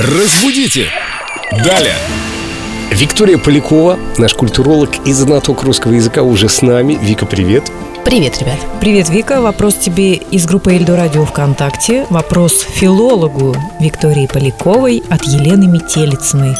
Разбудите! Далее! Виктория Полякова, наш культуролог и знаток русского языка уже с нами. Вика, привет. Привет, ребят. Привет, Вика. Вопрос тебе из группы Эльдо Радио ВКонтакте. Вопрос филологу Виктории Поляковой от Елены Метелицыной.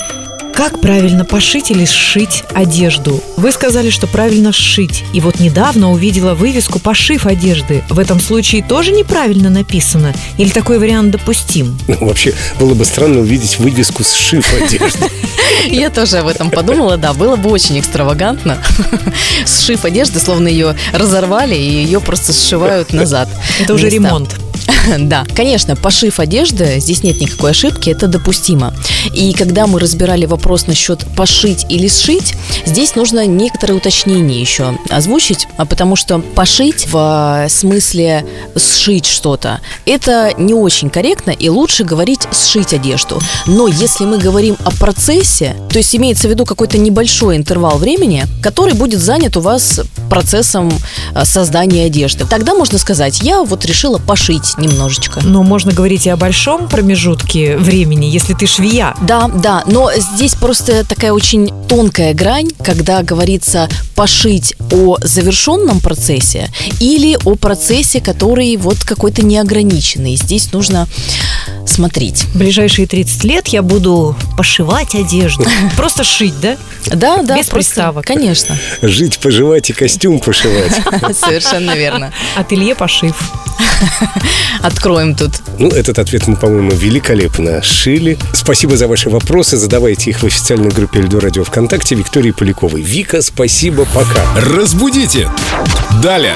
Как правильно пошить или сшить одежду? Вы сказали, что правильно сшить. И вот недавно увидела вывеску «Пошив одежды». В этом случае тоже неправильно написано? Или такой вариант допустим? Ну, вообще, было бы странно увидеть вывеску «Сшив одежды». Я тоже об этом подумала, да, было бы очень экстравагантно. Сшив одежды, словно ее разорвали и ее просто сшивают назад. Это уже ремонт. Да, конечно, пошив одежды, здесь нет никакой ошибки, это допустимо. И когда мы разбирали вопрос насчет пошить или сшить, здесь нужно некоторые уточнения еще озвучить, а потому что пошить в смысле сшить что-то, это не очень корректно, и лучше говорить сшить одежду. Но если мы говорим о процессе, то есть имеется в виду какой-то небольшой интервал времени, который будет занят у вас процессом э, создания одежды, тогда можно сказать, я вот решила пошить немножечко. Но можно говорить и о большом промежутке времени, если ты швея. Да, да, но здесь просто такая очень тонкая грань, когда говорится пошить о завершенном процессе или о процессе, который вот какой-то неограниченный. Здесь нужно смотреть. В ближайшие 30 лет я буду пошивать одежду. Просто шить, да? Да, да, Без приставок. Конечно, Жить, поживать и костюм пошивать. совершенно верно. Ателье пошив. Откроем тут. Ну, этот ответ мы, по-моему, великолепно шили. Спасибо за ваши вопросы. Задавайте их в официальной группе Эльдо Радио ВКонтакте Виктории Поляковой. Вика, спасибо, пока. Разбудите! Далее!